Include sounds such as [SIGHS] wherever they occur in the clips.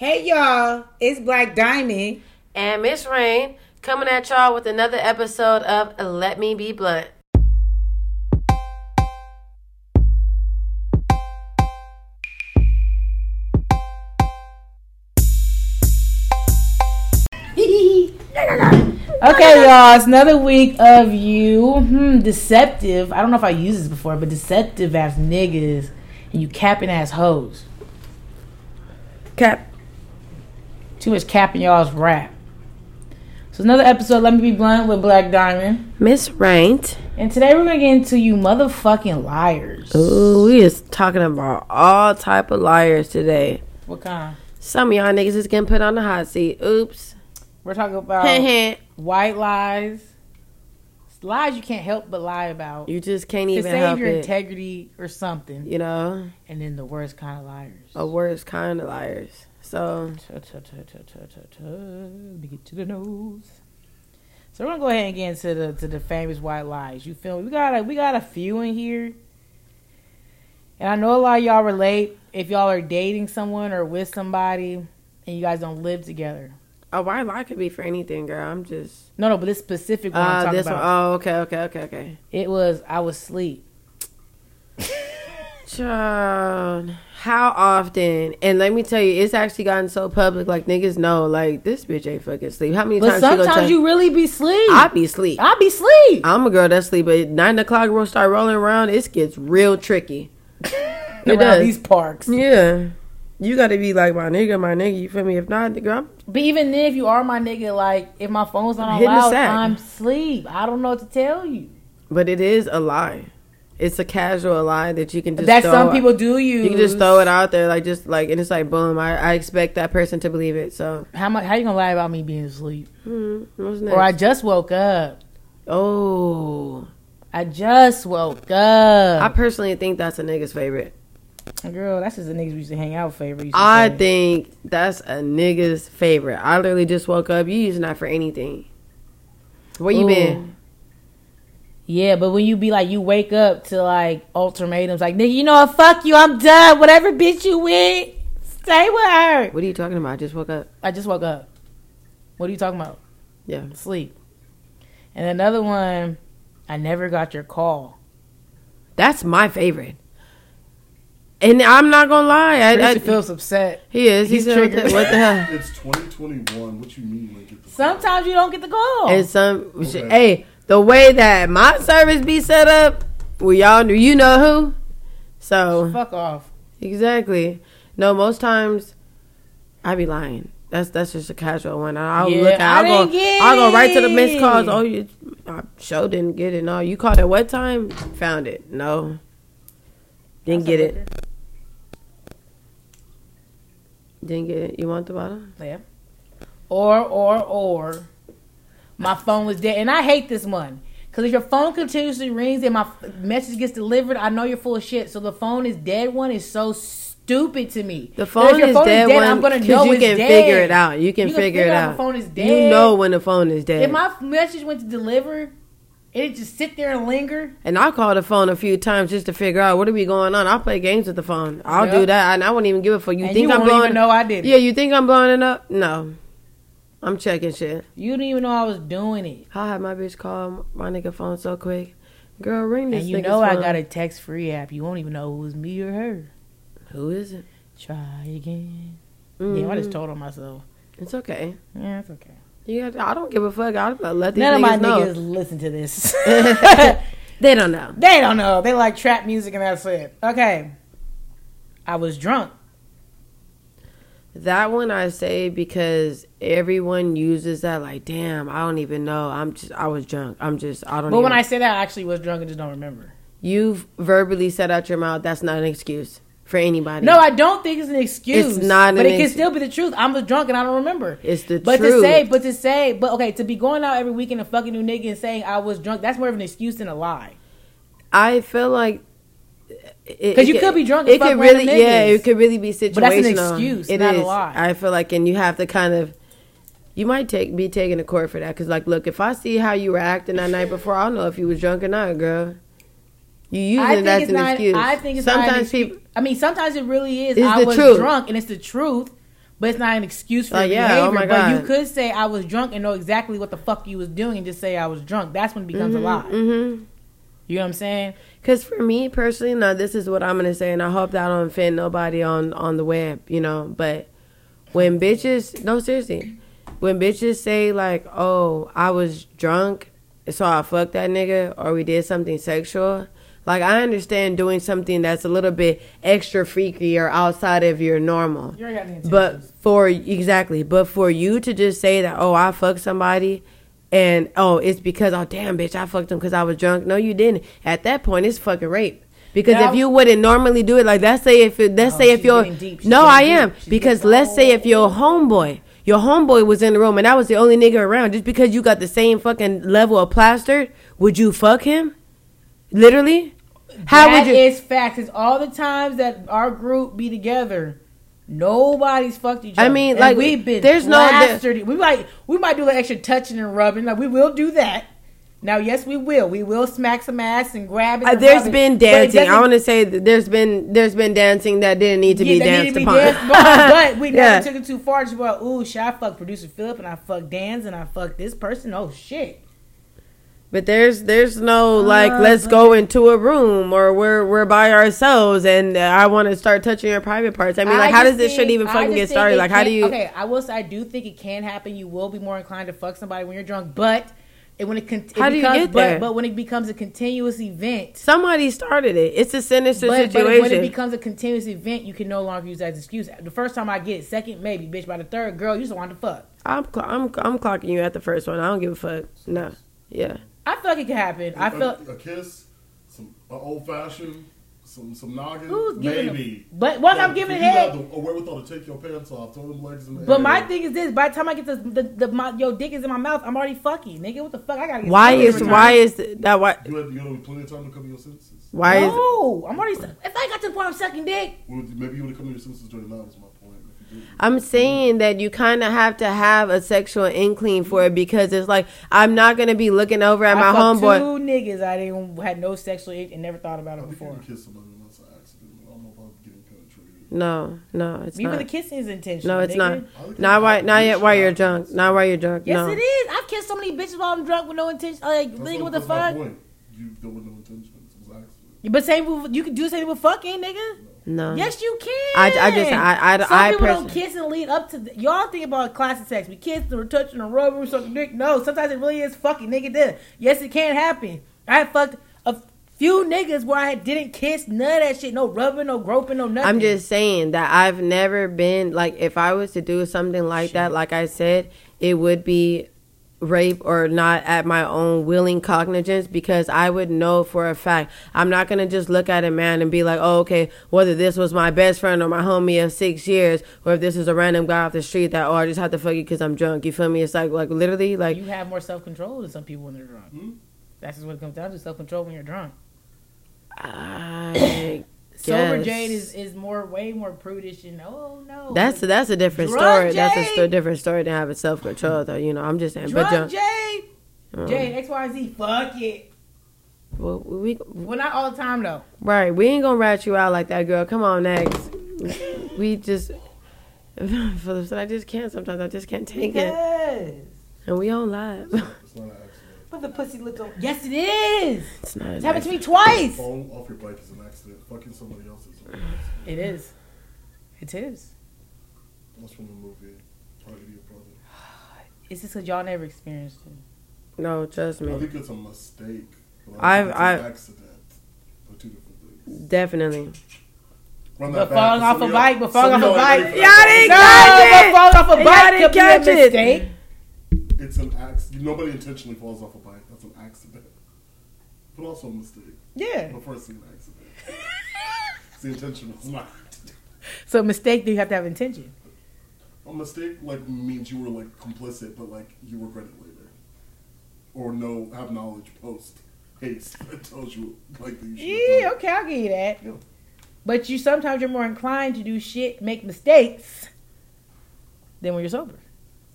Hey y'all, it's Black Diamond. And Miss Rain coming at y'all with another episode of Let Me Be Blunt. [LAUGHS] Okay, y'all, it's another week of you hmm, deceptive. I don't know if I used this before, but deceptive ass niggas and you capping ass hoes. Cap. Too much capping y'all's rap. So another episode, Let Me Be Blunt with Black Diamond. Miss Rain. And today we're gonna get into you motherfucking liars. Ooh, we is talking about all type of liars today. What kind? Some of y'all niggas is getting put on the hot seat. Oops. We're talking about white lies. Lies you can't help but lie about. you just can't to even save your it. integrity or something. you know, And then the worst kind of liars. a worst kind of liars. So. Let me get to the nose. So we're gonna go ahead and get into the to the famous white lies. You feel me? We got a, we got a few in here, and I know a lot of y'all relate. If y'all are dating someone or with somebody, and you guys don't live together. a white lie could be for anything, girl. I'm just. No, no, but this specific one I'm Uh, talking this one. Oh, okay, okay, okay, okay. It was I was asleep. Child, how often? And let me tell you, it's actually gotten so public. Like niggas know, like this bitch ain't fucking sleep. How many But times? she gonna sometimes tell- you really be sleep. I be sleep. I be sleep. I'm a girl that sleep, but at nine o'clock we'll start rolling around. It gets real tricky. [LAUGHS] It does. these parks. Yeah, you got to be like my nigga, my nigga. You feel me? If not, nigga, I'm But even then, if you are my nigga, like if my phone's not on loud. I'm sleep. I don't know what to tell you. But it is a lie. It's a casual lie that you can just that some people do use. You can just throw it out there, like just like, and it's like boom. I, I expect that person to believe it. So, How much? How you gonna lie about me being asleep? hmm, next? Or I just woke up. oh, I just woke up. I personally think that's a nigga's favorite. Girl, that's just a niggas we used to hang out favorite. I say. think that's a nigga's favorite. I literally just woke up. You using that for anything. Where you Ooh. been? Yeah, but when you be like, you wake up to like ultimatums, like nigga, you know what? Fuck you. I'm done. Whatever bitch you with, stay with her. What are you talking about? I just woke up. I just woke up. What are you talking about? Yeah. Sleep. And another one, I never got your call. That's my favorite. And I'm not gonna lie. I, I, feels upset. he is. He's, he's what, the, triggered. what the hell? [LAUGHS] It's 2021. What you mean? Like, get the Sometimes you don't get the call. And some, Okay. hey, the way that my service be set up, we y'all know, you know who. So Fuck off. exactly. No, most times I be lying. That's that's just a casual one. I'll Yeah, look. I I'll go. I'll go right to the missed calls. Oh, you, I sure didn't get it. No, you called at what time? Found it. No, didn't get it. Didn't get it. You want the bottom? Yeah. Or or or my phone was dead, and I hate this one because if your phone continuously rings and my message gets delivered, I know you're full of shit. So the phone is dead. One is so stupid to me. The phone if your is dead, dead, one I'm gonna know you can dead. figure it out. You can You can figure it figure out out. the phone is dead. You know when the phone is dead. If my message went to deliver, it just sit there and linger. And I called the phone a few times just to figure out what are we going on. I'll play games with the phone. I'll Yep. do that, and I wouldn't even give it for you. and think you I'm blowing? even know I did. Yeah, you think I'm blowing it up? No, I'm checking shit. You didn't even know I was doing it. I had my bitch call my nigga phone so quick. Girl, ring this. And you know I phone. got a text free app. You won't even know it was me or her. Who is it? Try again. Mhm. Yeah, I just told on myself. It's okay. Yeah, it's okay. You got, I don't give a fuck. I'll let these None of my know. niggas listen to this. [LAUGHS] They don't know. they don't know. They like trap music and that's it. Okay. I was drunk. That one I say because everyone uses that. Like, damn, I don't even know. I'm just, I was drunk. I'm just, I don't. Know. But when I say that, I actually was drunk and just don't remember. You've verbally said out your mouth that's not an excuse for anybody. No, I don't think it's an excuse. It's not But it can ex- still be the truth. I'm was drunk and I don't remember. it's the But truth. to say, but to say, but okay, to be going out every weekend and fucking new nigga and saying I was drunk, that's more of an excuse than a lie. I feel like Because you could be drunk It could really, yeah, it could really be situational. But that's an excuse, It not a lie. I feel like, and you have to kind of. You might take be taken to court for that because, like, look, if I see how you were acting that night before, I'll know if you was drunk or not, girl. You using I it as an not. excuse. I think it's not an sometimes excuse. people. I mean, sometimes it really is. I was truth. drunk, and it's the truth. But it's not an excuse for Oh, your yeah, behavior. oh my but you could say I was drunk and know exactly what the fuck you was doing and just say I was drunk. That's when it becomes a lie. Mm-hmm. You know what I'm saying? Because for me personally, now this is what I'm gonna say, and I hope that I don't offend nobody on on the web, you know. But when bitches, no seriously, when bitches say like, "Oh, I was drunk, so I fucked that nigga," or we did something sexual, like I understand doing something that's a little bit extra freaky or outside of your normal. You already got the. But for exactly, but for you to just say that, oh, I fucked somebody, and oh, it's because oh damn bitch, I fucked him because I was drunk. No, you didn't. At that point, it's fucking rape. Because if you wouldn't normally do it, like let's say if it, let's No, say if you're getting deep. She's no, I am because let's say if your homeboy, your homeboy was in the room and I was the only nigga around, just because you got the same fucking level of plastered, would you fuck him? Literally, how That would you? is facts. It's all the times that our group be together. Nobody's fucked each other. I mean, And like, we've been there's no- plastered. we might we might do like extra touching and rubbing. Like we will do that. Now, yes, we will. We will smack some ass and grab it. Uh, and there's it. been dancing. I want to say that there's been there's been dancing that didn't need to be Yeah, need danced to be upon. danced upon, [LAUGHS] but we never Yeah. took it too far. Just about, ooh, shit, I fucked producer Philip and I fucked Dan's and I fucked this person. Oh shit. But there's there's no like Uh, let's but- go into a room or we're we're by ourselves and uh, I want to start touching your private parts. I mean, like how does this shit even fucking get started? Like how do you? Okay, I will say I do think it can happen. You will be more inclined to fuck somebody when you're drunk, but it, when it, con- it How do you becomes, get there? But, but when it becomes a continuous event, Somebody started it. It's a sinister but, but situation. when it becomes a continuous event, you can no longer use that as excuse. The first time I get it, second maybe, bitch. By the third, girl, you just want to fuck. I'm cl- I'm I'm clocking you at the first one. I don't give a fuck. No, yeah. I feel like it could happen. I a, feel. a kiss, some a old fashioned, some some noggin, Who's giving a- maybe. but once I'm giving for you to head- have the wherewithal to take your pants off, throw them legs in the But air. my thing is this: by the time I get the, the, the my your dick is in my mouth, I'm already fucking, nigga. What the fuck? I gotta get. Why is why is that why you have, you had plenty of time to come to your senses. why is I'm already. If I got to the point of sucking dick, Well, maybe you would have come to your senses during the night. I'm saying that you kind of have to have a sexual inkling for it because it's like I'm not gonna be looking over at I my homeboy. Two niggas I didn't had no sexual itch and never thought about it think before. can kiss somebody and that's an accident. I don't know about getting penetrated. No, no, it's not. Even not. the kissing is intentional. No, it's nigga. not. Not why. Not yet. While you're drunk. Not while you're drunk. Yes, no. it is. I've kissed so many bitches while I'm drunk with no intention. Like, That's nigga, what the my fuck? point. You there was no intention. It was accident. But same, with, you can do the same with fucking, nigga. No. Yes, you can. I- I just- I- I- Some I people don't kiss and lead up to. The, y'all think about classic sex. We kiss, or touching, or rubbing, or sucking dick. No, sometimes it really is fucking, nigga. Did yes, it can happen. I fucked a few niggas where I didn't kiss none of that shit. No rubbing, no groping, no nothing. I'm just saying that I've never been like if I was to do something like that, like I said, it would be rape or not at my own willing cognizance because I would know for a fact. I'm not gonna just look at a man and be like, oh, okay, whether this was my best friend or my homie of six years, or if this is a random guy off the street that, oh, I just have to fuck you because I'm drunk. You feel me? It's like, like literally, like you have more self control than some people when they're drunk. Hmm? That's just what it comes down to: self control when you're drunk. I Sober guess. Jade is, is more way more prudish and oh no. That's that's a different Drunk story. That's a Jade. different story than having self control, though. You know, I'm just saying. drunk but John, Jade. um, Jade X Y Z. Fuck it. well, we Well, not all the time though. right. We ain't gonna rat you out like that, girl. Come on, next. We just. [LAUGHS] Philip said, "I just can't. Sometimes I just can't take it." And we on live. But the pussy look on. Yes, it is. It's not. It's happened to me twice. Falling off your bike is an accident. Fucking somebody else is an accident. It is. It is. That's from the movie. Target Your Brother. It's just because y'all never experienced it. No, trust me. I think it's a mistake. I I've- think it's an I've- accident. They're two different things. Definitely. Run But that back, off a bike, but falling some off a bike. ain't ready for Y'all that. didn't No, catch it. but falling off a Y'all bike didn't could be a catch it. It's an accident. Nobody intentionally falls off a bike. That's an accident. But also a mistake. Yeah. Before it's an accident. It's the intention was not. So mistake, do you have to have intention? A mistake like means you were like complicit, but like you regret it later, or no have knowledge post haste that tells you like that you. Yeah, okay, I'll give you that. But you sometimes you're more inclined to do shit, make mistakes, than when you're sober.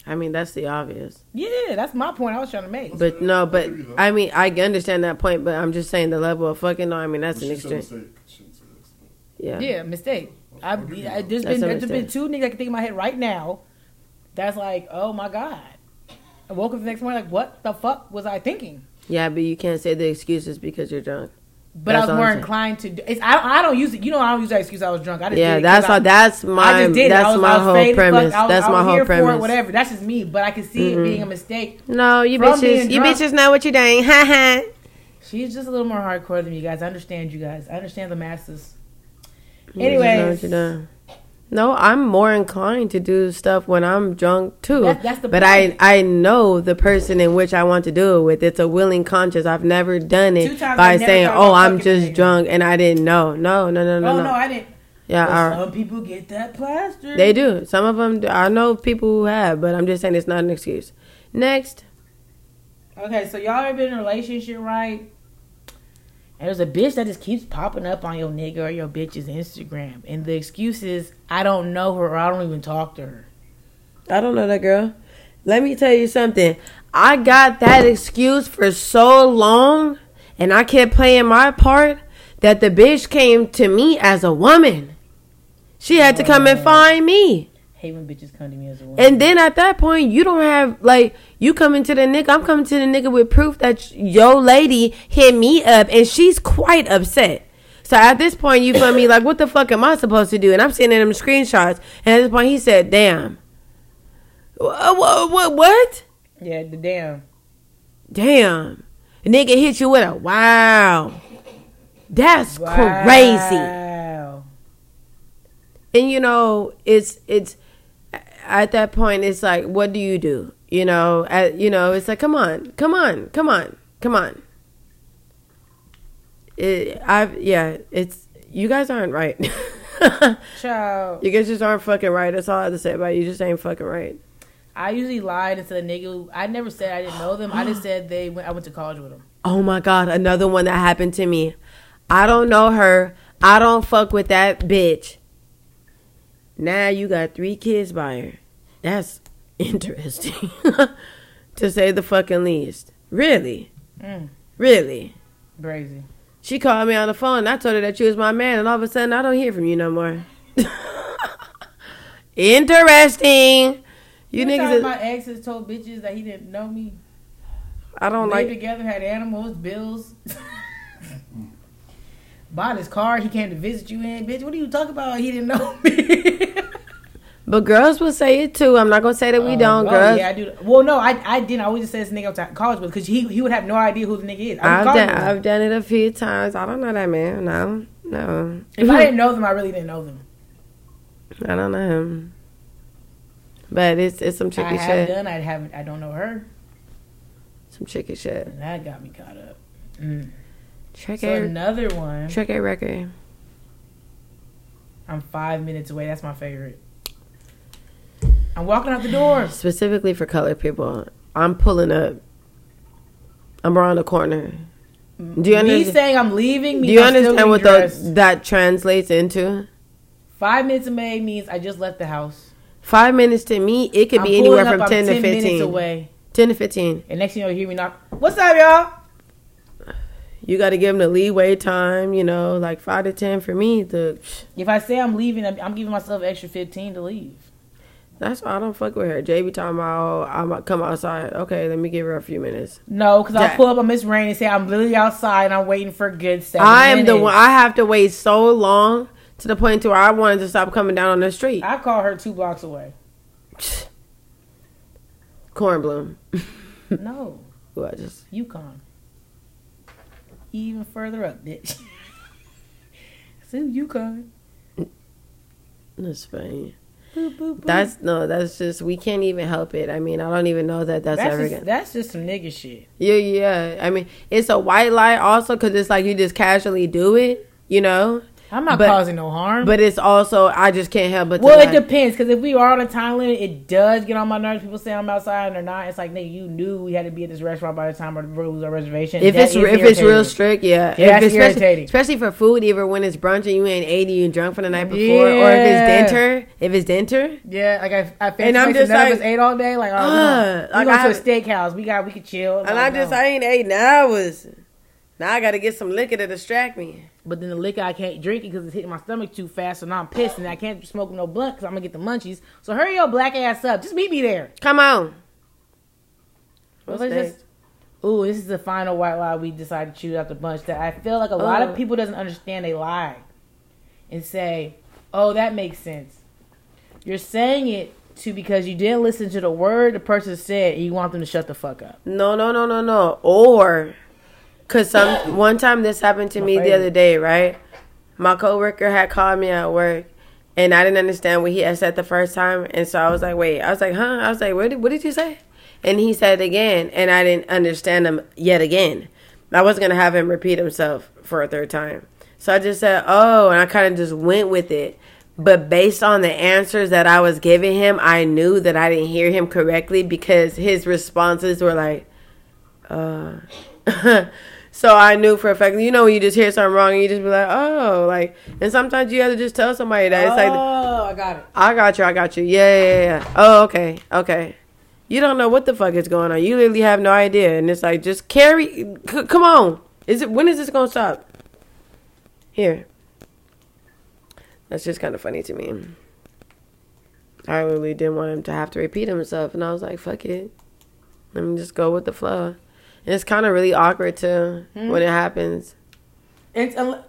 I mean, that's the obvious. Yeah, that's my point I was trying to make. But no, but give you that. I mean, I understand that point. But I'm just saying the level of fucking. No, I mean that's an extreme. mistake. She didn't say accident. Yeah. Yeah, mistake. I, I'll give you I, that. there's That's been what there's it been two niggas I can think in my head right now. That's like, oh my god. I woke up the next morning like, what the fuck was I thinking? Yeah, but you can't say the excuses because you're drunk. But That's I was more inclined to. Do, it's, I don't. I don't use it. You know, I don't use that excuse. I was drunk. I just Yeah, did it 'cause that's I- all. That's my. I just did it. I was, my I was whole premise. I was, that's I my whole premise. it, whatever. That's just me. But I can see it being a mistake. No, you bitches. You bitches know what you're doing. [LAUGHS] Ha ha. She's just a little more hardcore than you guys. I understand you guys. I understand the masses. You No, I'm more inclined to do stuff when I'm drunk too. That- that's the but point. I I know the person in which I want to do it with. It's a willing conscience. I've never done it by saying, "Oh, I'm just drunk and I didn't know." No, no, no, no, oh no. no, I didn't. yeah, I- some people get that plaster. they do. Some of them. I know people who have, but I'm just saying it's not an excuse. Next, Okay, so y'all ever been in a relationship, right? And there's a bitch that just keeps popping up on your nigga or your bitch's Instagram, and the excuse is I don't know her or I don't even talk to her. I don't know that girl. Let me tell you something. I got that excuse for so long, and I kept playing my part that the bitch came to me as a woman. She had to come and find me. Hate when bitches come to me as a woman. And then at that point, you don't have like you coming to the nigga. I'm coming to the nigga with proof that yo lady hit me up, and she's quite upset. So at this point, you feel me? Like, what the fuck am I supposed to do? And I'm sending him screenshots. And at this point, he said, "Damn, what? What? What? yeah, the damn. Damn, a nigga hit you with a wow. That's crazy." Wow. and you know it's it's at that point it's like what do you do you know at, you know it's like come on come on come on come on it, i've yeah it's you guys aren't right [LAUGHS] Child. you guys just aren't fucking right that's all i have to say about it. you just ain't fucking right I usually lied and said a nigga. I never said I didn't know them. I just [GASPS] said they went. I went to college with them. oh my god another one that happened to me i don't know her i don't fuck with that bitch now you got three kids by her. That's [LAUGHS] interesting. [LAUGHS] To say the fucking least. Really? Mm, really? Crazy. she called me on the phone. I told her that you was my man and all of a sudden i don't hear from you no more. [LAUGHS] Interesting. You You niggas is- my ex has told bitches that he didn't know me. i don't Lived like together, had animals, bills. Bought his car, he came to visit you in. Bitch, what are you talking about? He didn't know [LAUGHS] me. but girls will say it too i'm not gonna say that we Oh, don't oh, girls Yeah, I do. Well, no, I I didn't. I always just said this nigga I was at college with because he he would have no idea who the nigga is. I I've done. I've done it a few times. I don't know that man. No, no. If I didn't know them, I really didn't know them. I don't know him. But it's it's some I tricky have shit. done. I haven't. I don't know her, Some tricky shit. and that got me caught up. Mm. Tricky, So another one. tricky record. I'm five minutes away. That's my favorite. I'm walking out the door. [SIGHS] Specifically for colored people, I'm pulling up. I'm around the corner. Do you me understand? saying I'm leaving? Do you understand what dressed. that translates into? Five minutes away means I just left the house. Five minutes to me, it could I'm be anywhere up, from I'm ten, to minutes fifteen. away. Ten to fifteen. And next thing you know, you hear me knock. What's up, y'all? You got to give them the leeway time. You know, like five to ten for me. The If I say I'm leaving, I'm, I'm giving myself extra 15 to leave. That's why I don't fuck with her. JB talking about oh, I'm gonna come outside. Okay, let me give her a few minutes. No, because I'll pull up on Miss Rain and say I'm literally outside and I'm waiting for a good seven I am the one. I have to wait so long to the point to where I wanted to stop coming down on the street. I call her two blocks away. Cornbloom. [LAUGHS] No, Who I just Yukon. Even further up, bitch. It's in Yukon. that's funny. Boop, boop, boop. That's no. That's just we can't even help it. I mean, I don't even know that that's, that's ever just, gonna. that's just some nigga shit. Yeah, yeah. I mean, it's a white lie also because it's like you just casually do it. You know. I'm not But- causing no harm. But it's also I just can't help but. well, it like- depends because if we are on a time limit, it does get on my nerves. People say I'm outside and they're not. It's like, nigga, you knew we had to be at this restaurant by the time our rules our reservation. If That it's if it's real strict, yeah. Yeah, that's especially, irritating. Especially for food, either when it's brunch and you ain't eighty, you drunk from the night before, or if it's dinner, if it's dinner, Yeah, like I, I fancy And I'm just like, ate all day. Like, oh, uh, we like going to a steakhouse. We got, we could chill. and I just I ain't eight hours. Now I gotta get some liquor to distract me. But then the liquor I can't drink it because it's hitting my stomach too fast, so now I'm pissed and I can't smoke no blunt because I'm gonna get the munchies. So hurry your black ass up. Just meet me there. Come on. What's just- Ooh, this is the final white lie we decided to choose out the bunch that I feel like a lot Oh. of people doesn't understand they lie and say, "Oh, that makes sense." You're saying it to because you didn't listen to the word the person said and you want them to shut the fuck up. No, no, no, no, no. Or, cause some one time this happened to My me the other day, right? My coworker had called me at work, and I didn't understand what he had said the first time, and so I was like, "Wait," I was like, "Huh?" I was like, "What did what did you say?" And he said it again, and I didn't understand him yet again. I wasn't gonna have him repeat himself for a third time, so I just said, "Oh," and I kind of just went with it. But based on the answers that I was giving him, I knew that I didn't hear him correctly because his responses were like, uh. [LAUGHS] so I knew for a fact, you know, when you just hear something wrong and you just be like, oh, like, and sometimes you have to just tell somebody that. It's like, oh, I got it. I got you, I got you. Yeah, yeah, yeah. Oh, okay, okay. You don't know what the fuck is going on. You literally have no idea. And it's like, just carry, c- come on. Is it, when is this going to stop? Here. That's just kind of funny to me. I really didn't want him to have to repeat himself. And I was like, fuck it. Let me just go with the flow. And it's kind of really awkward too when it happens. It's a,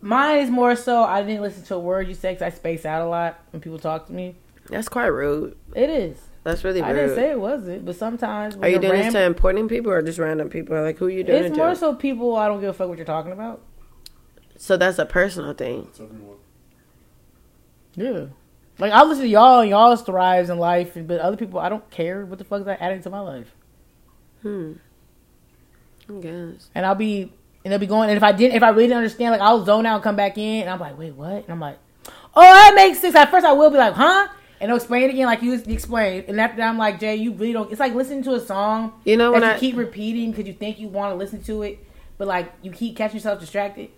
mine is more so I didn't listen to a word you said because I space out a lot when people talk to me. That's quite rude. It is. That's really rude. I didn't say it wasn't, but sometimes when Are you you're doing this to important people or just random people? Like who you doing It's it more to? so people I don't give a fuck what you're talking about. So that's a personal thing. It's everyone. Yeah. Like I listen to y'all and y'all thrives in life, but other people I don't care what the fuck is that adding to my life. Hmm. I guess. And I'll be and they'll be going and if I didn't if I really didn't understand, like I'll zone out and come back in and I'm like, wait, what? And I'm like, Oh, that makes sense. At first I will be like, huh? And they'll explain it again like you explained. And after that I'm like, Jay, you really don't it's like listening to a song You know when you I keep repeating because you think you want to listen to it, but like you keep catching yourself distracted.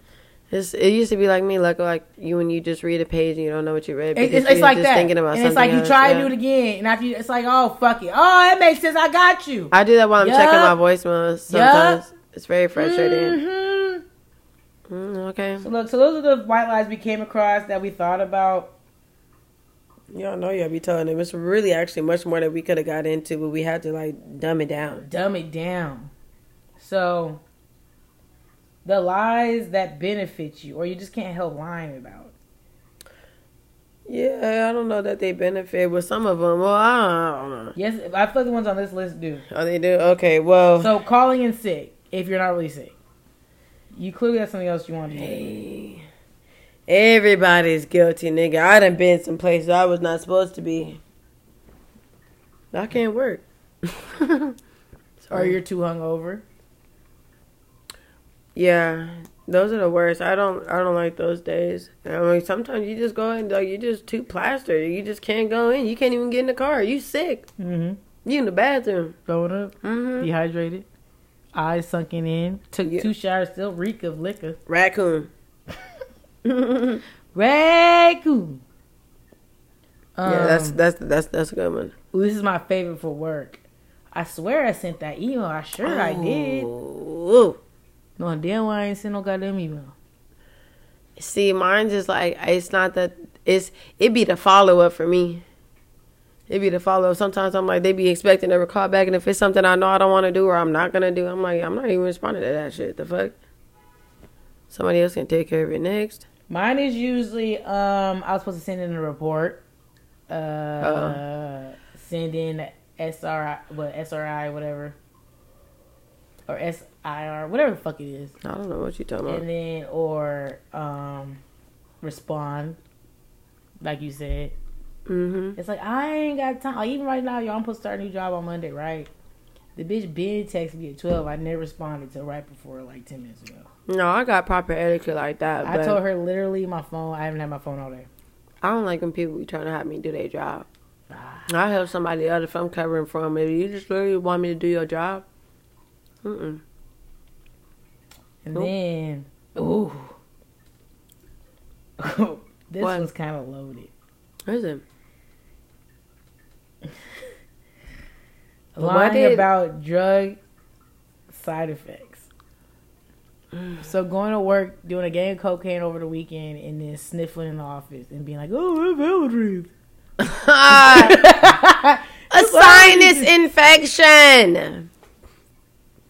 It's, it used to be like me, like like you when you just read a page and you don't know what you read because it's, it's you're like just that. thinking about and it's like you else, try yeah. to do it again, and after you, it's like, oh fuck it, oh that makes sense, I got you. I do that while I'm Yup. checking my voicemails. Sometimes it's very frustrating. Mhm. Mm, okay, So look, so those are the white lies we came across that we thought about. y'all know y'all be telling them it's really actually much more that we could have got into, but we had to like dumb it down. Dumb it down. So the lies that benefit you, or you just can't help lying about. Yeah, I don't know that they benefit, but some of them. Well, I don't know. Yes, I feel like the ones on this list do. Oh, they do. Okay, well. So calling in sick if you're not really sick. You clearly have something else you want to do. Hey, everybody's guilty, nigga. I done been some places I was not supposed to be. I can't work. [LAUGHS] Or you're too hungover. Yeah, those are the worst. I don't. I don't like those days. I mean, sometimes you just go in like you're just too plastered. You just can't go in. You can't even get in the car. You sick. Mm-hmm. You in the bathroom. Throwing up, Mm-hmm. dehydrated, eyes sunken in. Took Yeah. two showers, still reek of liquor. Raccoon. [LAUGHS] Raccoon. yeah, that's Um, that's that's that's a good one. Ooh, this is my favorite for work. I swear I sent that email. I sure I did. Ooh. No, damn well I ain't sent no goddamn email. See, mine's just like it's not that it's it be the follow up for me. It be the follow up. Sometimes I'm like they be expecting to call back, and if it's something I know I don't want to do or I'm not gonna do, I'm like I'm not even responding to that shit. The fuck. Somebody else can take care of it next. Mine is usually um I was supposed to send in a report. Uh Uh-oh. send in SRI what SRI whatever. Or SIR, whatever the fuck it is. I don't know what you're talking about. And then or um respond. Like you said. Mm-hmm. It's like I ain't got time. Like even right now, y'all, I'm supposed to start a new job on Monday, right? The bitch been texted me at twelve. I never responded till right before, like ten minutes ago. No, I got proper etiquette like that. I told her literally my phone. I haven't had my phone all day. I don't like when people be trying to have me do their job. Ah. I help somebody else if I'm covering for them. If you just literally want me to do your job, mm-mm. And Nope. then, ooh, [LAUGHS] this What? one's kind of loaded. What is it? Lying did- about drug side effects. [SIGHS] So going to work, doing a game of cocaine over the weekend, and then sniffling in the office and being like, "Oh, I'm allergies." [LAUGHS] a [LAUGHS] sinus infection.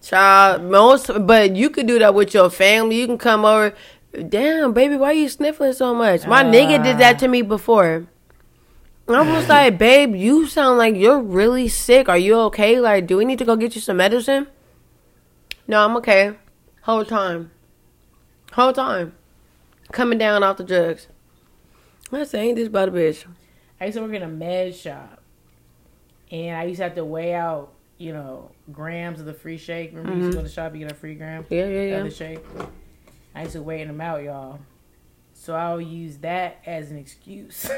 Child, most, but you could do that with your family. You can come over. Damn, baby, why are you sniffling so much? My nigga did that to me before. I was like, babe, you sound like you're really sick. Are you okay? Like, do we need to go get you some medicine? No, I'm okay. Whole time. Whole time. Coming down off the drugs. I say, ain't this about a bitch? I used to work in a med shop, and I used to have to weigh out, you know, grams of the free shake. Remember, you used to go to the shop, you get a free gram. Yeah, yeah, yeah. of the shake. I used to weigh them out, y'all. So I'll use that as an excuse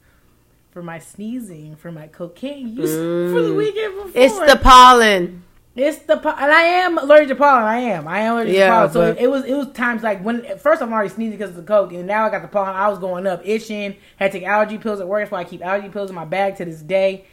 [LAUGHS] for my sneezing, for my cocaine use for the weekend before. Mm. It's the pollen. It's the po- and I am allergic to pollen. I am. I am allergic Yeah, to pollen. So but- it was it was times like when first I'm already sneezing because of the coke, and now I got the pollen. I was going up, itching. Had to take allergy pills at work. That's why I keep allergy pills in my bag to this day.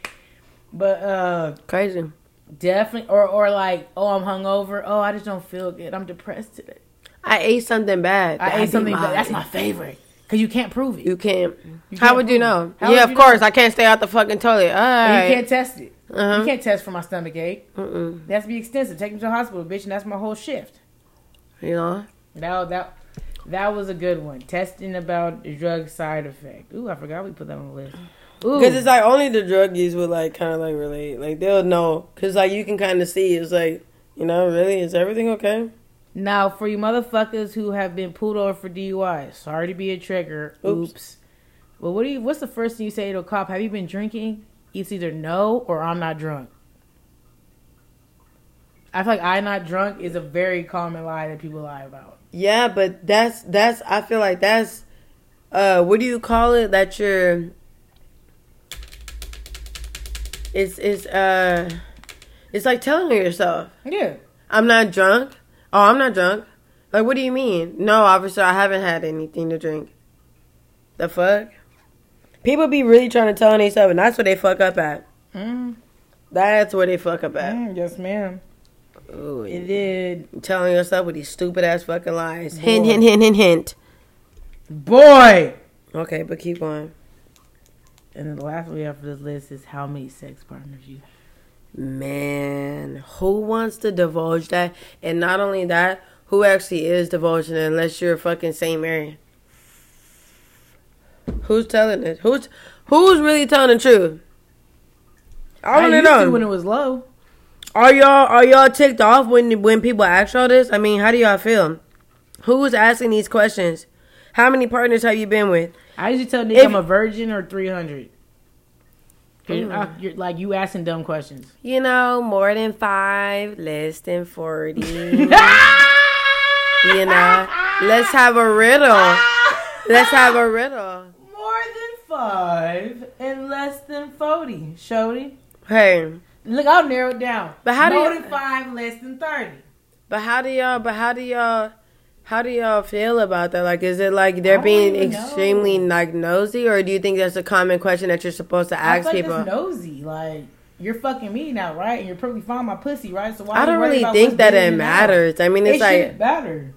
But uh Crazy. definitely, or or like, oh, I'm hungover. Oh, I just don't feel good. I'm depressed today. I ate something bad. I That'd ate something. That, that's my favorite because you can't prove it. You can't. You How can't would you know? How yeah, of course. know? I can't stay out the fucking toilet. All right. You can't test it. Uh-huh. You can't test for my stomach ache. Mm-mm. To be extensive. Take me to the hospital, bitch, and that's my whole shift. You know. That that that was a good one. Testing about the drug side effect. Ooh, I forgot we put that on the list. Because it's like only the druggies would like kind of like relate. Like they'll know. Because like you can kind of see. It's like, you know, really? Is everything okay? now for you motherfuckers who have been pulled over for DUI. Sorry to be a trigger. Oops. Oops. Well, what do you? What's the first thing you say to a cop? Have you been drinking? It's either no or I'm not drunk. I feel like I'm not drunk is a very common lie that people lie about. Yeah, but that's, that's, I feel like that's, uh, what do you call it? That you're, it's, it's, uh, it's like telling yourself. Yeah. I'm not drunk. Oh, I'm not drunk. Like, what do you mean? No, officer, I haven't had anything to drink. The fuck? People be really trying to tell themselves, and that's what they fuck up at. Mm, That's where they fuck up at. mm, yes, ma'am. Ooh, It did. telling yourself with these stupid ass fucking lies. Boy. Hint, hint, hint, hint, hint. Boy. Okay, but keep going. And the last one we have for this list is how many sex partners you have. Man, who wants to divulge that? And not only that, who actually is divulging it unless you're fucking St. Mary? Who's telling it? Who's who's really telling the truth? I want to know. when it was low. Are y'all are y'all ticked off when when people ask y'all this? I mean, how do y'all feel? Who's asking these questions? How many partners have you been with? I usually tell niggas If- I'm a virgin or 300. You're, Mm. not- you're like you asking dumb questions. You know, more than five, less than forty. [LAUGHS] you know, let's have a riddle. Let's have a riddle. More than five and less than 40. Shody. Hey, Look, I'll narrow it down. But how do More you- than five, less than 30. but how do y'all? But how do y'all? How do y'all feel about that? Like, is it like they're being extremely know. like nosy, or do you think that's a common question that you're supposed to I ask like people? nosy. Like, you're fucking me now, right? And you're probably fine my pussy, right? So why I don't really think that it matters. I mean, It it's like shouldn't matter.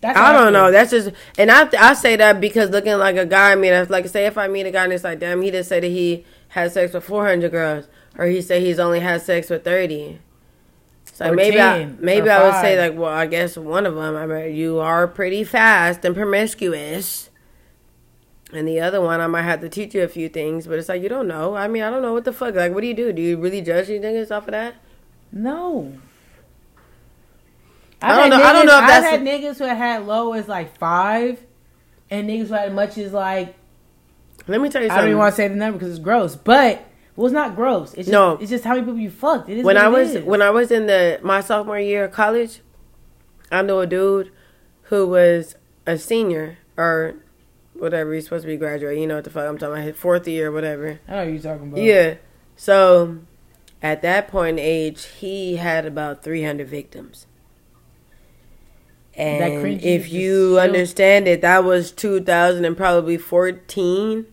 That's I don't feel. know. That's just, and I I say that because looking like a guy, I mean, that's like say if I meet a guy and it's like, damn, he just said that he had sex with four hundred girls, or he say he's only had sex with thirty. So maybe I maybe I would say like, well, I guess one of them. I mean, you are pretty fast and promiscuous. And the other one, I might have to teach you a few things, but it's like you don't know. I mean, I don't know what the fuck. Like, what do you do? Do you really judge these niggas off of that? No. I don't I've had know- I don't know if I've had niggas who had low as like five, and niggas who had as much as like Let me tell you I don't something. even want to say the number because it's gross. But well, it's not gross. It's just, No. it's just how many people you fucked. It is when I was is. when I was in the my sophomore year of college, I knew a dude who was a senior or whatever. He's supposed to be graduating. You know what the fuck I'm talking about? His fourth year, whatever. I know what you're talking about. Yeah. So at that point in age, he had about 300 victims. And if you understand it, that was 2000 and probably 14.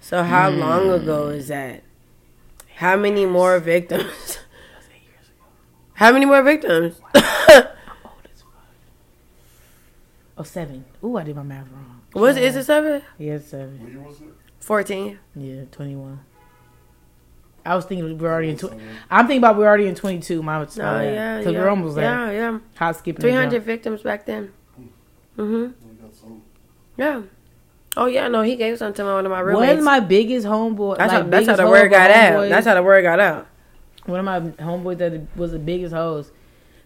So how Hmm. long ago is that? How many more victims? How many more victims? Oh, seven. Ooh, I did my math wrong. Was it? Is it seven? Yeah, it's seven. What year was it? Fourteen. Yeah, twenty-one. I was thinking we're already in. Tw- I'm thinking about we're already in twenty-two. My Oh yeah, because yeah. we're almost there. Yeah, yeah. Hot skipping. Three the hundred jump. victims back then. Mhm. We got some. Yeah. Oh yeah, no, he gave some to one of my roommates. One of my biggest homeboy. that's like, how that's how the word got out. That's how the word got out. one of my homeboys that was the biggest hoes.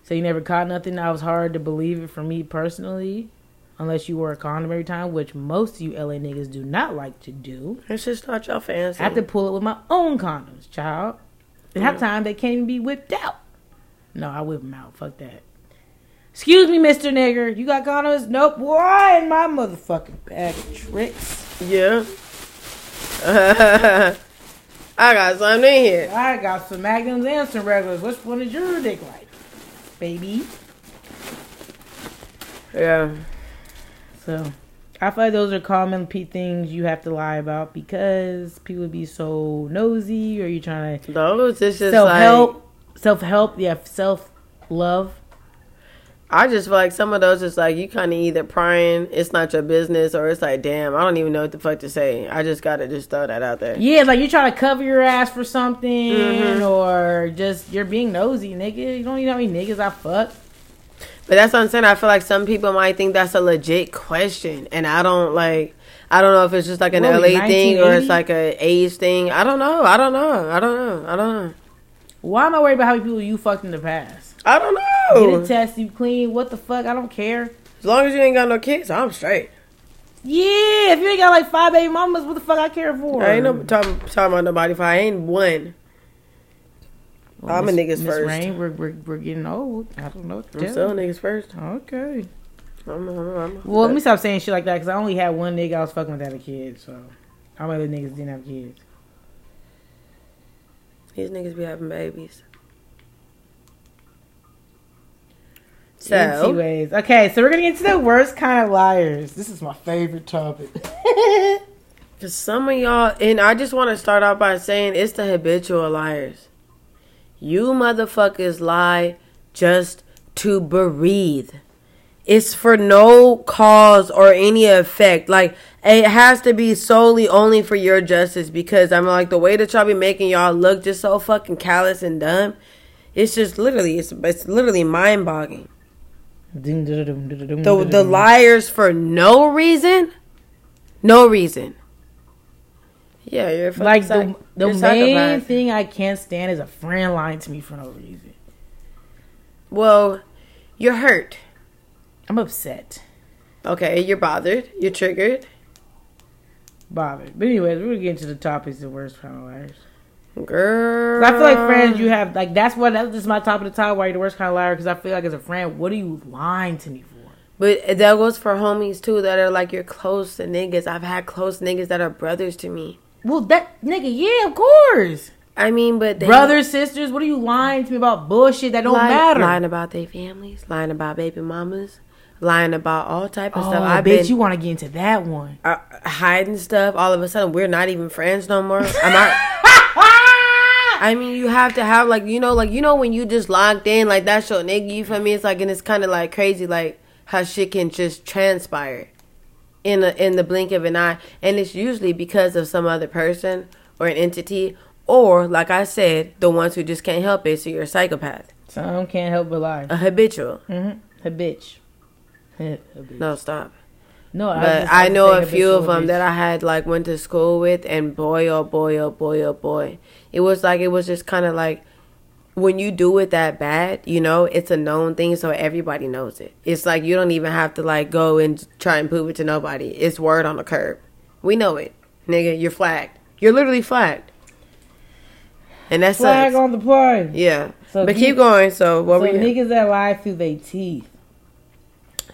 So he never caught nothing. That was hard to believe it for me personally, unless you wore a condom every time, which most of you LA niggas do not like to do. It's just not your fancy. I have to pull it with my own condoms, child. And half Yeah. time they can't even be whipped out. No, I whip them out. Fuck that. Excuse me, Mister Nigger. You got condoms? Nope. Why in my motherfucking bag of tricks? Yeah. [LAUGHS] I got something in here. I got some magnums and some regulars. Which one is your dick like, baby? Yeah. So, I feel like those are common p- things you have to lie about because people be so nosy, or you trying to Those it's just self like help, self help, yeah, self love. I just feel like some of those is like you kind of either prying, it's not your business, or it's like, damn, I don't even know what the fuck to say. I just gotta just throw that out there. Yeah, like you're trying to cover your ass for something, Mhm. or just you're being nosy, nigga. You don't even know how many niggas I fuck. But that's what I'm saying. I feel like some people might think that's a legit question, and I don't like. I don't know if it's just like an What LA thing or it's like a age thing. I don't know. I don't know. I don't know. I don't know. Why am I worried about how many people you fucked in the past? I don't Get a test, you clean. What the fuck? I don't care. As long as you ain't got no kids, I'm straight. Yeah, if you ain't got like five baby mamas, what the fuck I care for? I ain't no talking, talking about nobody. If I ain't one, I'm a Miss- niggas Miss first. Rain, we're, we're, we're getting old. I don't know what to I'm still niggas first. Okay. I'm, I'm, I'm, Well, let me stop saying shit like that because I only had one nigga I was fucking with that a kid. So, how many other niggas didn't have kids? These niggas be having babies. So, Anyways, okay, so we're gonna get to the worst kind of liars. This is my favorite topic. [LAUGHS] for some of y'all, and I just want to start off by saying it's the habitual liars. You motherfuckers lie just to breathe. It's for no cause or any effect. Like it has to be solely only for your justice because I'm like the way that y'all be making y'all look just so fucking callous and dumb. It's just literally it's it's literally mind boggling. The the liars for no reason, no reason. Yeah, you're fucking like the psych- the you're main psychopath. thing I can't stand is a friend lying to me for no reason. Well, you're hurt. I'm upset, Okay, you're bothered. You're triggered. bothered. But anyways, we're getting to get into the topics of worst kind of liars. Girl. I feel like friends you have like that's what that's just my top of the top. Why you're the worst kind of liar? Because I feel like as a friend, what are you lying to me for? But that goes for homies too that are like you're close to niggas. I've had close niggas that are brothers to me. Well, that nigga, yeah, of course. I mean, but they Brothers, sisters, what are you lying to me about bullshit that don't lying, matter? lying about their families, lying about baby mamas, lying about all type of oh, stuff. I bet you want to get into that one. uh, hiding stuff. All of a sudden, we're not even friends no more. I'm not. [LAUGHS] I mean, you have to have like you know, like you know when you just locked in, like that's your nigga. You feel me? It's like and it's kind of like crazy, like how shit can just transpire in a, in the blink of an eye, and it's usually because of some other person or an entity, or like I said, the ones who just can't help it. So you're a psychopath, Some can't help but lie. a habitual. Mm-hmm. A bitch. [LAUGHS] No, stop. No, I, But I know a few of them that I had like went to school with, and boy, oh boy, oh boy, oh boy, it was like it was just kind of like when you do it that bad, you know, it's a known thing, so everybody knows it. It's like you don't even have to like go and try and prove it to nobody. It's word on the curb. We know it, nigga. You're flagged. You're literally flagged, and that's flag on the play. Yeah, So but keep- keep going. So what so we niggas that lie through their teeth,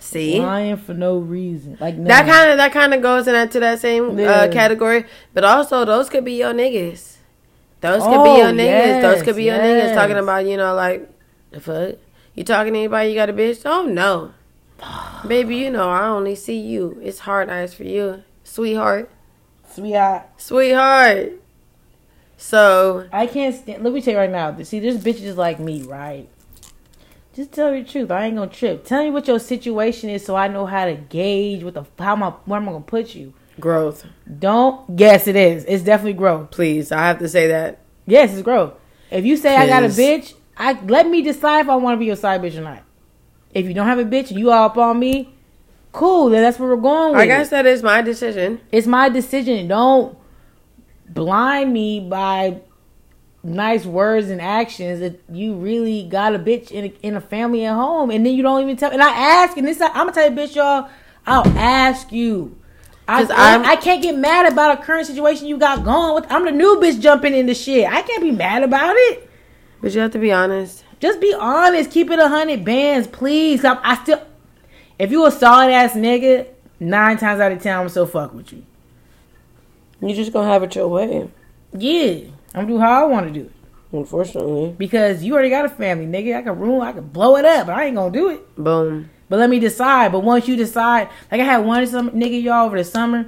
see? lying for no reason, like no. That kind of that kind of goes into that same Yeah. uh, category, but also those could be your niggas. Those could Oh, be your niggas. those could be your niggas talking about you know like the fuck. You talking to anybody? You got a bitch? Oh no, baby. You know I only see you. It's hard eyes for you, sweetheart, sweetheart. sweetheart. So I can't stand. Let me tell you right now. See, there's bitches like me, right? Just tell me the truth. I ain't gonna trip. Tell me what your situation is, so I know how to gauge what the how am I where am I gonna put you. Growth, Don't. Yes, it is. It's definitely growth. please. I have to say that. Yes, it's growth. If you say I got a bitch, I let me decide if I want to be your side bitch or not. If you don't have a bitch you all up on me, cool. Then that's where we're going with. I it. guess that is my decision. it's my decision. Don't blind me by nice words and actions that you really got a bitch in a, in a family at home, and then you don't even tell. And I ask, and this I'm gonna tell you, bitch, y'all. I'll ask you. I, I'm- I can't get mad about a current situation you got going with. I'm the new bitch jumping into shit. I can't be mad about it. But you have to be honest. Just be honest. Keep it a hundred bands, please. I, I still, if you a solid ass nigga, nine times out of ten, I'm still fuck with you. You just gonna have it your way. Yeah, I'm gonna do how I want to do it Unfortunately. because you already got a family, nigga. I can ruin, I can blow it up, but I ain't gonna do it. Boom. But let me decide. But once you decide, like I had one some nigga y'all over the summer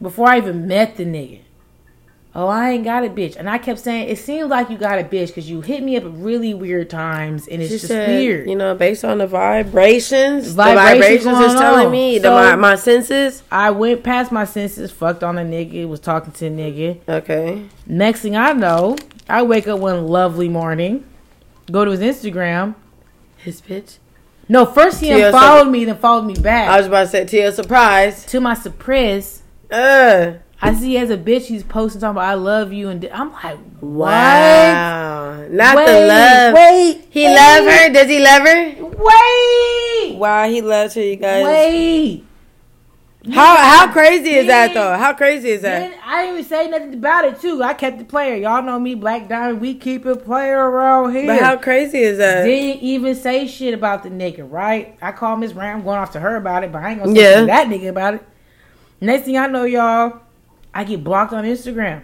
before I even met the nigga. Oh, I ain't got a bitch, and I kept saying it seems like you got a bitch because you hit me up at really weird times, and it's She just said, weird. you know, based on the vibrations, Vibrations the vibrations is telling on. me So- the, my, my senses. I went past my senses, fucked on a nigga, was talking to a nigga. Okay. Next thing I know, I wake up one lovely morning, go to his Instagram. His bitch. No, first he Tia, unfollowed me, then followed me back. I was about to say, to your surprise. to my surprise, Uh, I see as a bitch he's posting talking about I love you, and I'm like, what? wow. Not wait, the love. Wait, he wait, love her? Does he love her? Wait, Wow, he loves her, you guys. wait. How how crazy is that though? How crazy is that? I didn't even say nothing about it too. I kept the player. Y'all know me, Black Diamond. We keep it player around here. But how crazy is that? Didn't even say shit about the nigga, right? I call Miss Ram, going off to her about it, but I ain't gonna say Yeah. that nigga about it. Next thing I know, y'all, I get blocked on Instagram.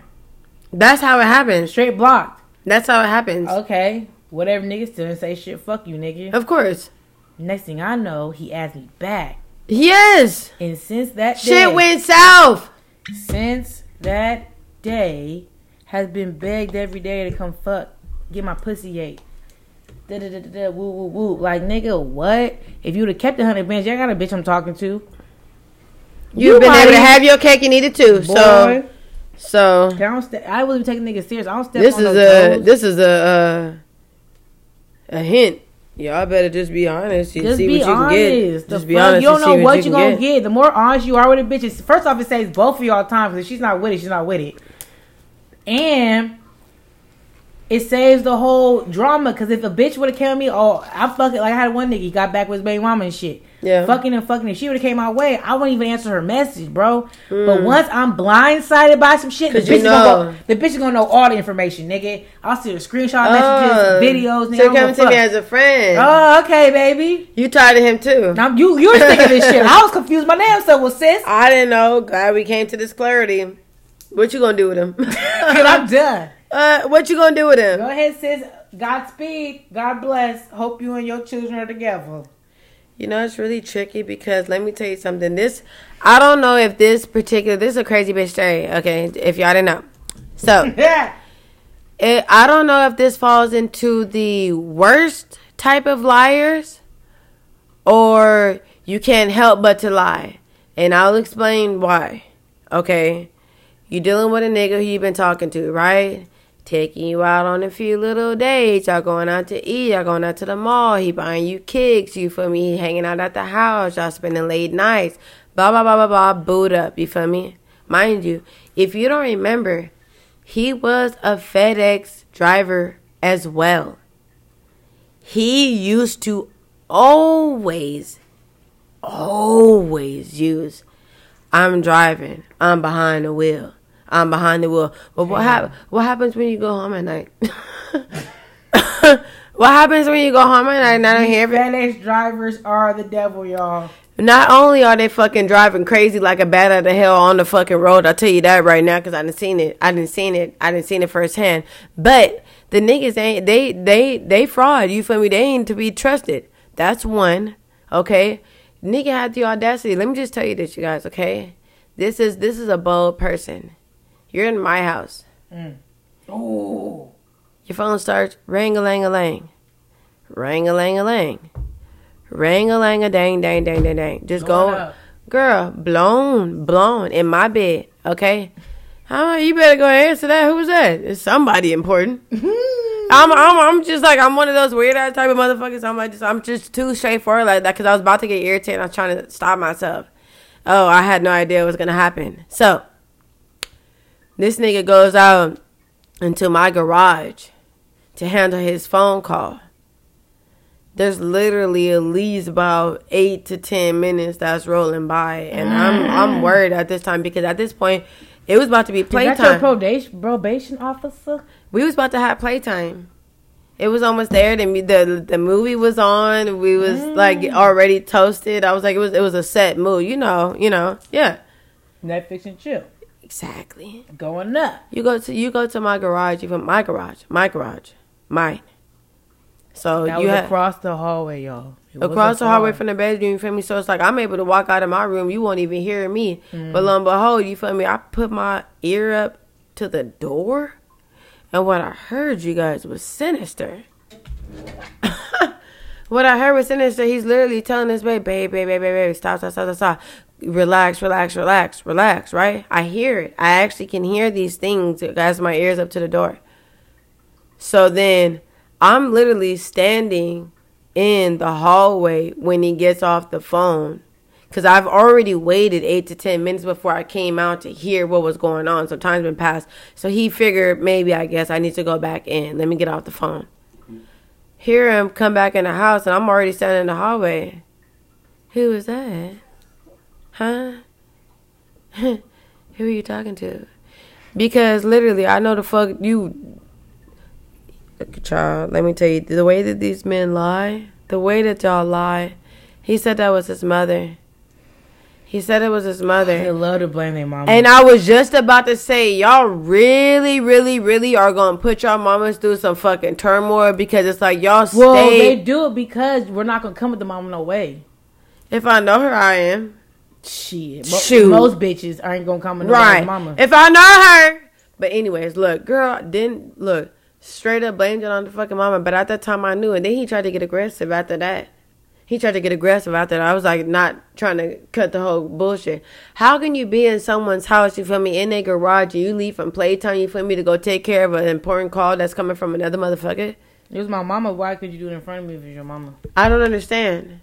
That's how it happens. Straight blocked. That's how it happens. Okay. Whatever niggas still say shit, fuck you, nigga. Of course. Next thing I know, he asked me back. Yes. And since that day, Shit went south. since that day, has been begged every day to come fuck, get my pussy ate. Da da da da woo woo woo. Like nigga, what? If you would have kept the hundred bands, y'all got a bitch I'm talking to. You've been might able to have your cake and eat it too. So Boy, so I don't. St- I wasn't taking niggas serious. I don't step this is a toes. this is a uh, a hint. Y'all better just be honest and Just see be what you honest. can get. The Just be fuck? honest. You don't know what you you gonna get. The more honest you are with a bitch, it's, first off, it saves both of y'all time because if she's not with it, she's not with it, and it saves the whole drama. Because if a bitch would have killed me, oh, I fucking like I had one nigga he got back with his baby mama and shit. Yeah. Fucking and fucking. If she would have came my way, I wouldn't even answer her message, bro. But Mm. once I'm blindsided by some shit, the bitch, gonna go, the bitch is gonna know all the information, nigga. I'll see the screenshot Oh, messages, videos, nigga. So coming to me as a friend. Oh, okay, baby. You tired of him too. Now you you're sick of this shit. [LAUGHS] I was confused. My damn self was sis. I didn't know. Glad we came to this clarity. What you gonna do with him? [LAUGHS] I'm done. [LAUGHS] uh, what you gonna do with him? Go ahead, sis. Godspeed. God bless. Hope you and your children are together. You know, it's really tricky because let me tell you something. This, I don't know if this particular, this is a crazy bitch story. Okay, if y'all didn't know. So, [LAUGHS] it, I don't know if this falls into the worst type of liars or you can't help but to lie. And I'll explain why. Okay? You dealing with a nigga who you been talking to, right? Taking you out on a few little dates. Y'all going out to eat. Y'all going out to the mall. He buying you kicks. You feel me? He hanging out at the house. Y'all spending late nights. Blah, blah, blah, blah, blah. Boot up. You feel me? Mind you, if you don't remember, he was a FedEx driver as well. He used to always, always use, I'm driving, I'm behind the wheel, I'm behind the wheel. But what, hap- what happens when you go home at night? [LAUGHS] what happens when you go home at night and I don't hear it? FedEx drivers are the devil, y'all. Not only are they fucking driving crazy like a bat out of hell on the fucking road, I'll tell you that right now because I didn't seen it. I didn't seen it. I didn't seen it firsthand. But the niggas ain't they they they fraud. You feel me? They ain't to be trusted. That's one. Okay, nigga had the audacity. Let me just tell you this, you guys. Okay, this is this is a bold person. You're in my house. Oh. Your phone starts ring a lang a lang. Ring a lang a lang. Ring a lang a dang dang dang dang dang. Just go, girl, blown, blown in my bed. Okay, how you better go answer that. Who's that? It's somebody important. [LAUGHS] I'm, I'm, I'm just like I'm one of those weird ass type of motherfuckers. I'm like, just, I'm just too straightforward like that because I was about to get irritated. I was trying to stop myself. Oh, I had no idea what was gonna happen. So this nigga goes out into my garage to handle his phone call. There's literally at least about eight to ten minutes that's rolling by, and I'm I'm mm. worried at this time because at this point it was about to be Is that your playtime. probation probation officer? we was about to have playtime. It was almost there. The the the movie was on. We was like mm. already toasted. I was like, it was it was a set mood. You know, you know, yeah, Netflix and chill. Exactly. Going up. You go to you go to my garage. even my garage, my garage, mine. So That you was across the hallway, y'all. It across the hallway from the bedroom. You feel me? So it's like I'm able to walk out of my room. You won't even hear me. Mm. But lo and behold, you feel me? I put my ear up to the door, and what I heard, you guys, was sinister. [LAUGHS] what I heard was sinister. He's literally telling this baby, babe, babe, babe, babe, stop, stop, stop, stop. Relax, relax, relax, relax, right? I hear it. I actually can hear these things as my ears up to the door. So then I'm literally standing in the hallway when he gets off the phone. Because I've already waited eight to 10 minutes before I came out to hear what was going on. So time's been passed. So he figured maybe, I guess, I need to go back in. Let me get off the phone. Hear him come back in the house, and I'm already standing in the hallway. Who was that? Huh? [LAUGHS] Who are you talking to? Because literally, I know the fuck you look child, let me tell you, the way that these men lie, the way that y'all lie, he said that was his mother. He said it was his They mother. love to blame their mama. And I was just about to say, y'all really, really, really are gonna put y'all mamas through some fucking turmoil because it's like y'all well, they do it because we're not gonna come with the mama no way. if I know her, I am. Shit, Shoot. most bitches aren't gonna come with Right. nobody's mama. If I know her. But anyways, look, girl, didn't look straight up blamed it on the fucking mama. But at that time, I knew, and then he tried to get aggressive after that. He tried to get aggressive out there. I was like, not trying to cut the whole bullshit. How can you be in someone's house? You feel me? In their garage, and you leave from playtime. You feel me to go take care of an important call that's coming from another motherfucker. it was my mama. Why could you do it in front of me if it's your mama? I don't understand.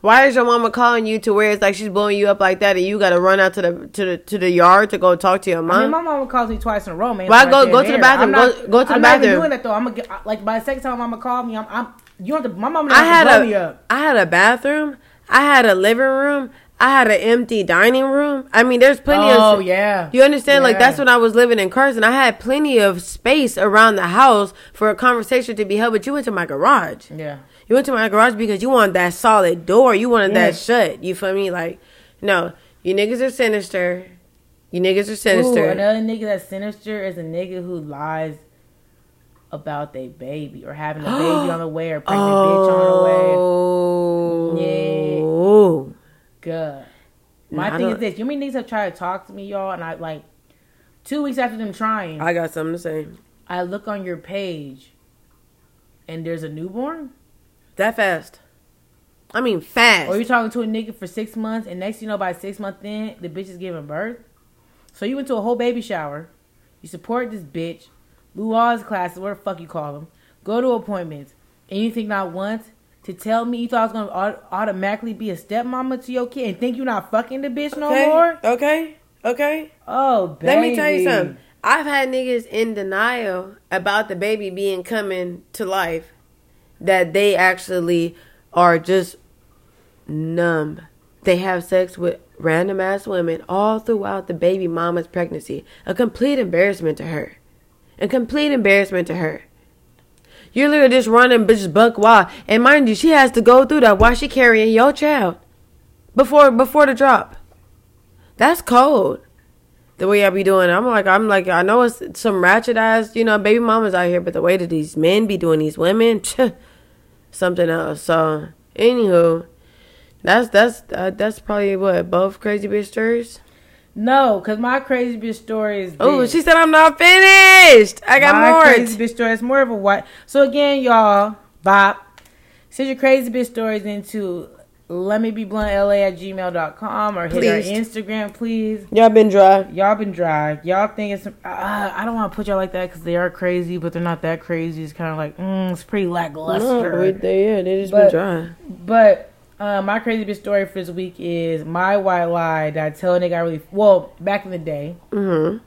Why is your mama calling you to where it's like she's blowing you up like that, and you got to run out to the to the to the yard to go talk to your I mom? mean, my mama calls me twice in a row, man. Why Right go- go to the bathroom. I'm Go- not, go to the I'm not even bathroom. doing that though. I'm gonna like by the second time mama called me, I'm, I'm you have to. My mama I had to a up. I had a bathroom. I had a living room. I had an empty dining room. I mean, there's plenty Oh of. yeah, You understand? Like that's when I was living in Carson. I had plenty of space around the house for a conversation to be held. But you went to my garage. yeah. You went to my garage because you wanted that solid door. You wanted that shut. You feel me? Like, no, you niggas are sinister. You niggas are sinister. Ooh, another nigga that's sinister is a nigga who lies about their baby or having a [GASPS] baby on the way or pregnant bitch on the way. Oh. God. My Nah, I thing is this: you mean niggas have tried to talk to me, y'all, and I like two weeks after them trying, I, got something to say. I look on your page, and there's a newborn. That fast. I mean, fast. Or you talking to a nigga for six months, and next you know, by six months in, the bitch is giving birth. So you went to a whole baby shower. You support this bitch, his classes, the fuck you call them, go to appointments, and you think not once to tell me you thought I was gonna au- automatically be a stepmama to your kid and think you're not fucking the bitch no okay. more? Okay. Okay. Oh, baby. Let me tell you something. I've had niggas in denial about the baby being coming to life that they actually are just numb. They have sex with random ass women all throughout the baby mama's pregnancy. A complete embarrassment to her. A complete embarrassment to her. You're literally just running bitches buck wild. And mind you, she has to go through that while she carrying your child. Before before the drop. That's cold the way I be doing. it. I'm like, I'm like, I know it's some ratchet ass, you know, baby mamas out here, but the way that these men be doing these women, something else. So, anywho, that's that's uh, that's probably what both crazy bitch stories. No, because my crazy bitch story is. Oh, she said I'm not finished. I got my more. crazy bitch story. It's more of a white. So again, y'all, bop. Send your crazy bitch stories into let me be blunt la at gmail.com or hit our. Instagram, please. Y'all been dry. Y'all been dry. Y'all think it's. Uh, I don't want to put y'all like that because they are crazy, but they're not that crazy. It's kind of like, mm, it's pretty lackluster. No, they, yeah, they just But- been dry. But uh, my crazy bitch story for this week is my white lie that I tell a nigga I really. Well, back in the day, Mm-hmm.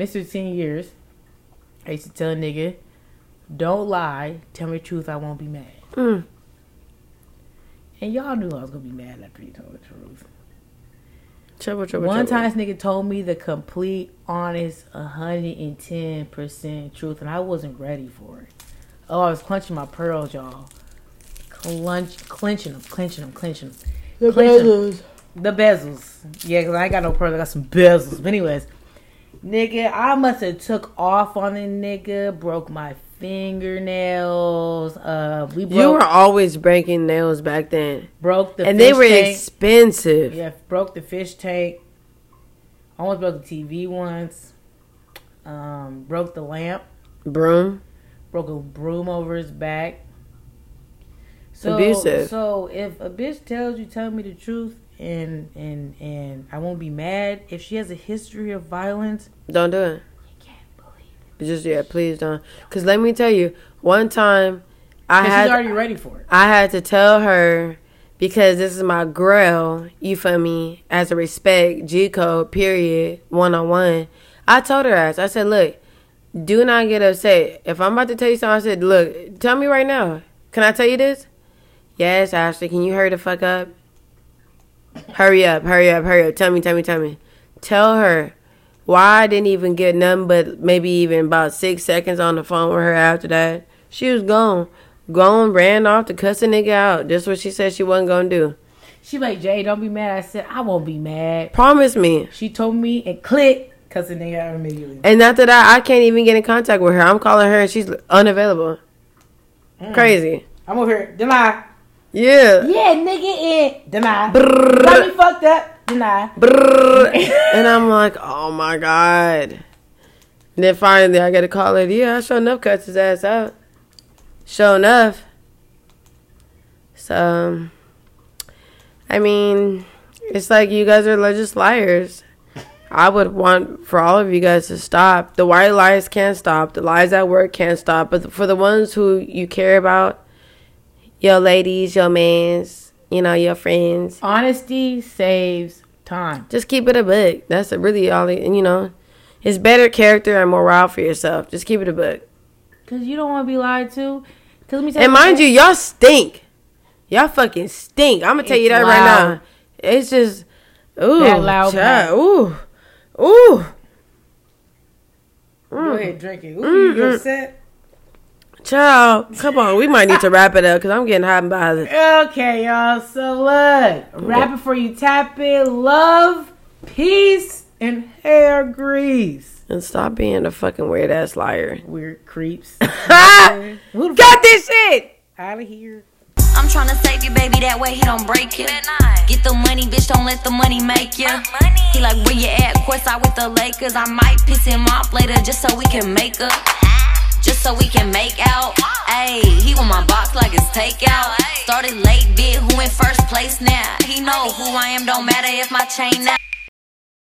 Mr. 10 years, I used to tell a nigga, don't lie, tell me the truth, I won't be mad. Mm. And y'all knew I was gonna be mad after you told the truth. Trouble, trouble, One trouble. time, this nigga told me the complete, honest, 110% truth, and I wasn't ready for it. Oh, I was clenching my pearls, y'all. Clench, clenching them, clenching them, clenching them. The Clinton. bezels. The bezels. Yeah, because I ain't got no pearls. I got some bezels. But anyways, nigga, I must have took off on the nigga, broke my fingernails. Uh, we You were always breaking nails back then, broke the and they were tank. expensive. Yeah, broke the fish tank. Almost broke the TV once. Um, broke the lamp. Broom. Broke a broom over his back. So, Abusive. So if a bitch tells you, tell me the truth, and and and I won't be mad. If she has a history of violence, Don't do it. you can't believe it. Just yeah, please don't. Cause let me tell you, one time I had she's already ready for it. I had to tell her because this is my girl, you feel me, as a respect, G code, period, one on one. I told her as I said, look, do not get upset. If I'm about to tell you something, I said, look, tell me right now. Can I tell you this? Yes, Ashley, can you hurry the fuck up? Hurry up, hurry up, hurry up. Tell me, tell me, tell me. Tell her why I didn't even get nothing but maybe even about six seconds on the phone with her after that. She was gone. Gone, ran off to cuss a nigga out. Just what she said she wasn't gonna do. She like Jay, don't be mad. I said I won't be mad. Promise me. She told me and click, cause the nigga out immediately. And after that, I can't even get in contact with her. I'm calling her and she's unavailable. Mm. Crazy. I'm over here. Deny. Yeah. Yeah, nigga, in deny. Got me fucked up. Deny. Brrr. [LAUGHS] and I'm like, oh my god. And then finally, I get a call later. Yeah, I sure enough cuts his ass out. Sure enough. So, I mean, it's like you guys are just liars. I would want for all of you guys to stop. The white lies can't stop. The lies at work can't stop. But for the ones who you care about, your ladies, your mans, you know, your friends, Honesty saves time. just keep it a book. That's a really all. it- You know, it's better character and morale for yourself. Just keep it a book. Cause you don't want to be lied to. Cause let me tell And you, mind you, y'all stink. Y'all fucking stink. I'm gonna tell you It's that right now. It's just ooh, That loud child, ooh, ooh. Go ahead, mm. drink it. Ooh, you mm-hmm. upset? Child, come on. We might need to wrap it up because I'm getting hot and bothered. Okay, y'all. So look, wrap it for you. Tap it. Love, peace, and hair grease. And stop being a fucking weird ass liar. Weird creeps. Got [LAUGHS] Who the fuck this shit. out of here? I'm tryna save you, baby, that way he don't break you. Get the money, bitch, don't let the money make you. He like, where you at? Courtside with the Lakers. I might piss him off later just so we can make up. Just so we can make out. Ayy, he want my box like it's takeout. Started late, bid who in first place now. He know who I am, don't matter if my chain now.